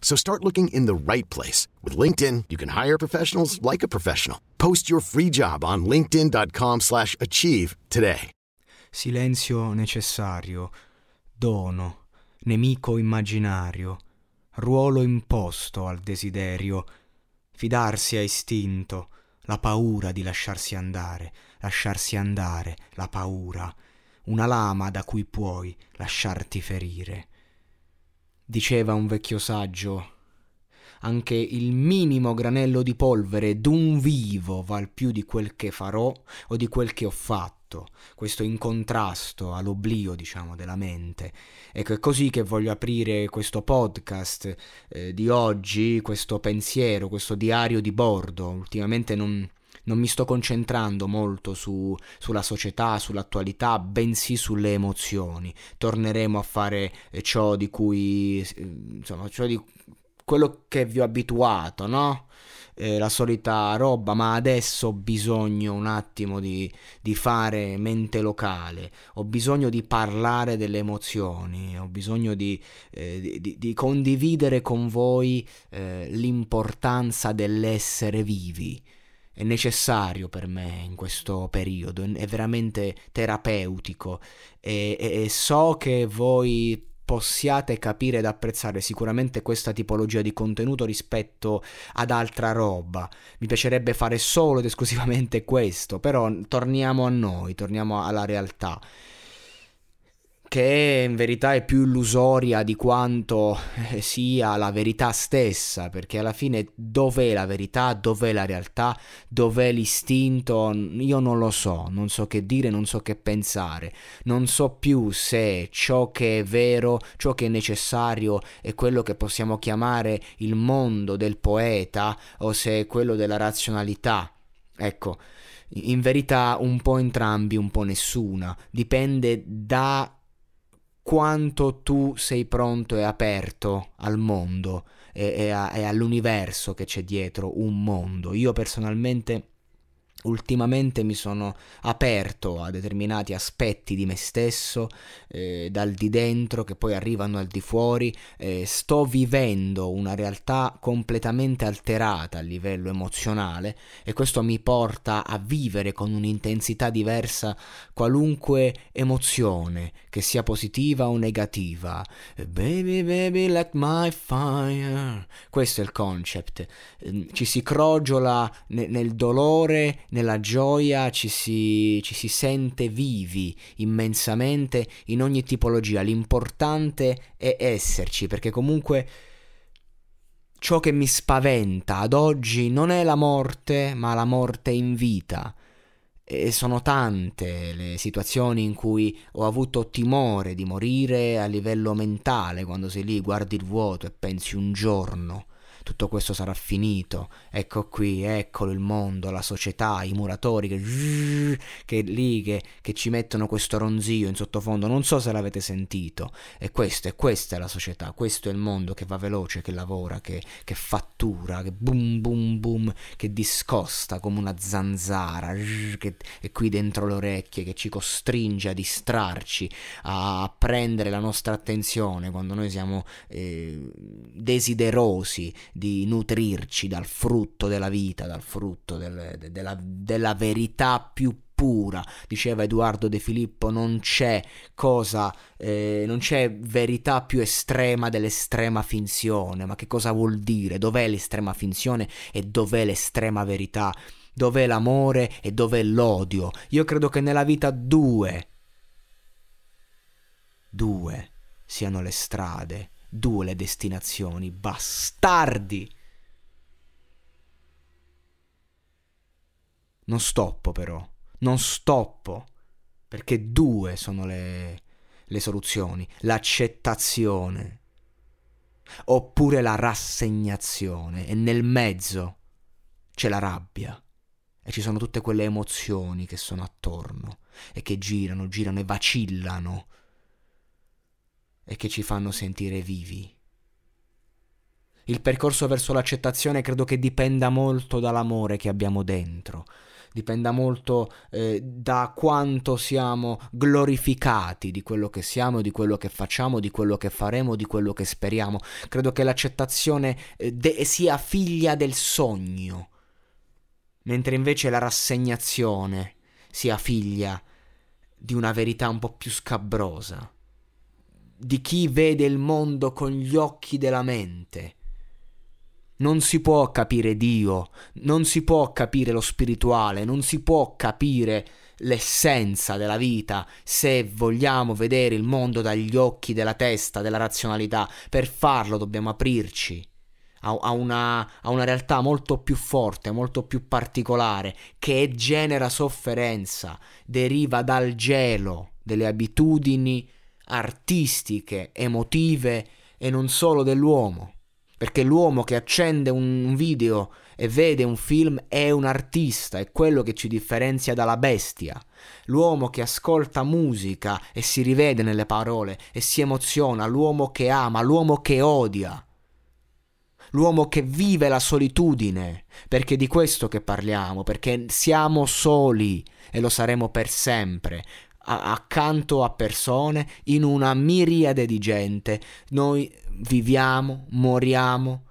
So start looking in the right place. With LinkedIn, you can hire professionals like a professional. Post your free job on linkedin.com slash achieve today. Silenzio necessario, dono, nemico immaginario, ruolo imposto al desiderio, fidarsi a istinto, la paura di lasciarsi andare, lasciarsi andare, la paura, una lama da cui puoi lasciarti ferire. Diceva un vecchio saggio, anche il minimo granello di polvere d'un vivo val più di quel che farò o di quel che ho fatto, questo in contrasto all'oblio, diciamo, della mente. Ecco, è così che voglio aprire questo podcast eh, di oggi, questo pensiero, questo diario di bordo. Ultimamente non, non mi sto concentrando molto su, sulla società, sull'attualità, bensì sulle emozioni. Torneremo a fare eh, ciò di cui, eh, insomma, ciò di quello che vi ho abituato, no? Eh, la solita roba, ma adesso ho bisogno un attimo di, di, fare mente locale, ho bisogno di parlare delle emozioni, ho bisogno di, eh, di, di condividere con voi eh, l'importanza dell'essere vivi è necessario per me in questo periodo, è veramente terapeutico e, e, e so che voi possiate capire ed apprezzare sicuramente questa tipologia di contenuto rispetto ad altra roba. Mi piacerebbe fare solo ed esclusivamente questo, però torniamo a noi, torniamo alla realtà che in verità è più illusoria di quanto eh, sia la verità stessa, perché alla fine dov'è la verità, dov'è la realtà, dov'è l'istinto, io non lo so, non so che dire, non so che pensare, non so più se ciò che è vero, ciò che è necessario è quello che possiamo chiamare il mondo del poeta o se è quello della razionalità. Ecco, in verità un po' entrambi, un po' nessuna, dipende da quanto tu sei pronto e aperto al mondo e, e, a, e all'universo che c'è dietro un mondo. Io personalmente ultimamente mi sono aperto a determinati aspetti di me stesso, eh, dal di dentro che poi arrivano al di fuori, eh, sto vivendo una realtà completamente alterata a livello emozionale e questo mi porta a vivere con un'intensità diversa qualunque emozione, che sia positiva o negativa. Baby, baby, let my fire. Questo è il concept. Eh, ci si crogiola ne- nel dolore, nella gioia ci si, ci si sente vivi immensamente in ogni tipologia. L'importante è esserci, perché comunque ciò che mi spaventa ad oggi non è la morte, ma la morte in vita. E sono tante le situazioni in cui ho avuto timore di morire a livello mentale, quando sei lì, guardi il vuoto e pensi un giorno tutto questo sarà finito, ecco qui, eccolo il mondo, la società, i muratori che, che lì che, che ci mettono questo ronzio in sottofondo, non so se l'avete sentito, e questo, e questa è la società, questo è il mondo che va veloce, che lavora, che, che fattura, che boom boom boom, che discosta come una zanzara, che è qui dentro le orecchie, che ci costringe a distrarci, a prendere la nostra attenzione quando noi siamo eh, desiderosi di nutrirci dal frutto della vita, dal frutto del, de, della, della verità più pura, diceva Edoardo De Filippo, non c'è cosa, eh, non c'è verità più estrema dell'estrema finzione, ma che cosa vuol dire? Dov'è l'estrema finzione e dov'è l'estrema verità? Dov'è l'amore e dov'è l'odio? Io credo che nella vita due, due siano le strade, due le destinazioni, bastardi! Non stoppo però. Non stoppo, perché due sono le, le soluzioni, l'accettazione oppure la rassegnazione e nel mezzo c'è la rabbia. E ci sono tutte quelle emozioni che sono attorno e che girano, girano e vacillano e che ci fanno sentire vivi. Il percorso verso l'accettazione credo che dipenda molto dall'amore che abbiamo dentro, dipenda molto eh, da quanto siamo glorificati di quello che siamo, di quello che facciamo, di quello che faremo, di quello che speriamo. Credo che l'accettazione eh, de- sia figlia del sogno, mentre invece la rassegnazione sia figlia di una verità un po' più scabrosa, di chi vede il mondo con gli occhi della mente non si può capire Dio, non si può capire lo spirituale, non si può capire l'essenza della vita se vogliamo vedere il mondo dagli occhi della testa, della razionalità. Per farlo dobbiamo aprirci a, a, una, a una realtà molto più forte, molto più particolare, che genera sofferenza, deriva dal gelo delle abitudini artistiche, emotive e non solo dell'uomo perché l'uomo che accende un video e vede un film è un artista, è quello che ci differenzia dalla bestia. L'uomo che ascolta musica e si rivede nelle parole e si emoziona, l'uomo che ama, l'uomo che odia. L'uomo che vive la solitudine, perché di questo che parliamo, perché siamo soli e lo saremo per sempre accanto a persone in una miriade di gente. Noi viviamo, moriamo,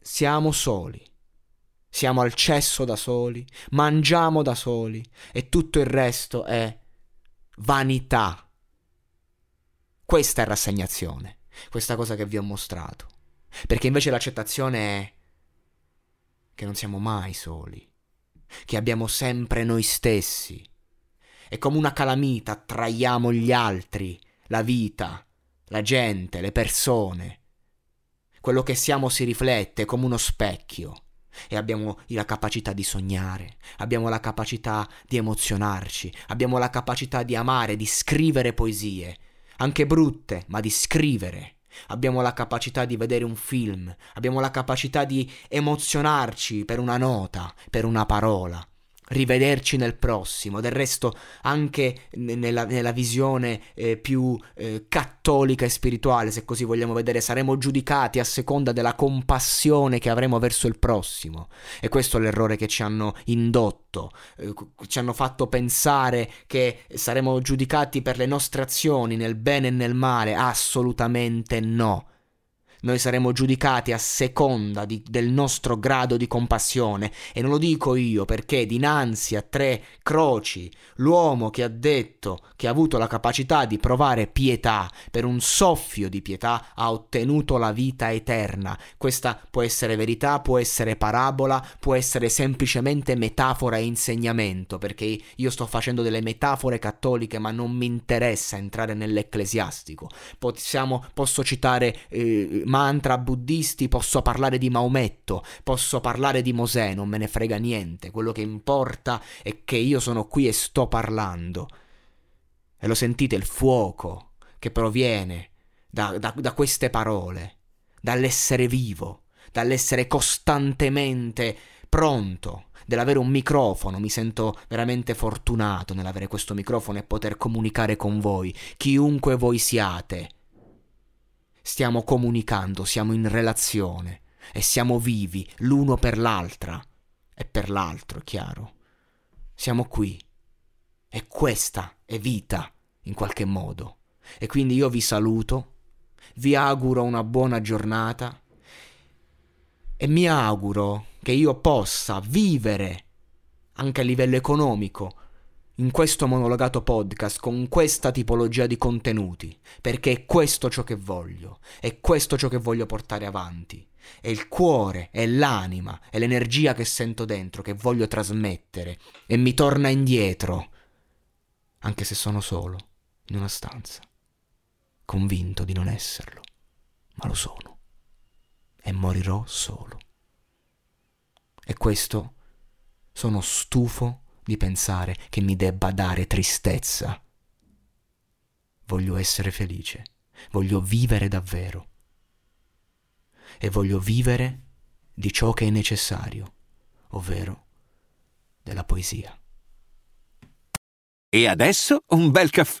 siamo soli. Siamo al cesso da soli, mangiamo da soli e tutto il resto è vanità. Questa è rassegnazione, questa cosa che vi ho mostrato. Perché invece l'accettazione è che non siamo mai soli, che abbiamo sempre noi stessi e come una calamita traiamo gli altri, la vita, la gente, le persone. Quello che siamo si riflette come uno specchio e abbiamo la capacità di sognare, abbiamo la capacità di emozionarci, abbiamo la capacità di amare, di scrivere poesie, anche brutte, ma di scrivere. Abbiamo la capacità di vedere un film, abbiamo la capacità di emozionarci per una nota, per una parola rivederci nel prossimo. Del resto, anche nella, nella visione eh, più eh, cattolica e spirituale, se così vogliamo vedere, saremo giudicati a seconda della compassione che avremo verso il prossimo. E questo è l'errore che ci hanno indotto, eh, ci hanno fatto pensare che saremo giudicati per le nostre azioni nel bene e nel male. Assolutamente no noi saremo giudicati a seconda di, del nostro grado di compassione. E non lo dico io perché dinanzi a tre croci, l'uomo che ha detto che ha avuto la capacità di provare pietà, per un soffio di pietà ha ottenuto la vita eterna. Questa può essere verità, può essere parabola, può essere semplicemente metafora e insegnamento, perché io sto facendo delle metafore cattoliche, ma non mi interessa entrare nell'ecclesiastico. Possiamo, posso citare eh, mantra buddisti, posso parlare di Maometto, posso parlare di Mosè, non me ne frega niente. Quello che importa è che io sono qui e sto parlando. E lo sentite il fuoco che proviene da, da, da queste parole, dall'essere vivo, dall'essere costantemente pronto, dell'avere un microfono, mi sento veramente fortunato nell'avere questo microfono e poter comunicare con voi, chiunque voi siate stiamo comunicando, siamo in relazione e siamo vivi l'uno per l'altra e per l'altro, chiaro. Siamo qui e questa è vita in qualche modo. E quindi io vi saluto, vi auguro una buona giornata E mi auguro che io possa vivere anche a livello economico in questo monologato podcast con questa tipologia di contenuti, perché è questo ciò che voglio, è questo ciò che voglio portare avanti, è il cuore, è l'anima, è l'energia che sento dentro, che voglio trasmettere e mi torna indietro, anche se sono solo, in una stanza, convinto di non esserlo, ma lo sono, e morirò solo. E questo sono stufo di pensare che mi debba dare tristezza. Voglio essere felice, voglio vivere davvero e voglio vivere di ciò che è necessario, ovvero della poesia. E adesso un bel caffè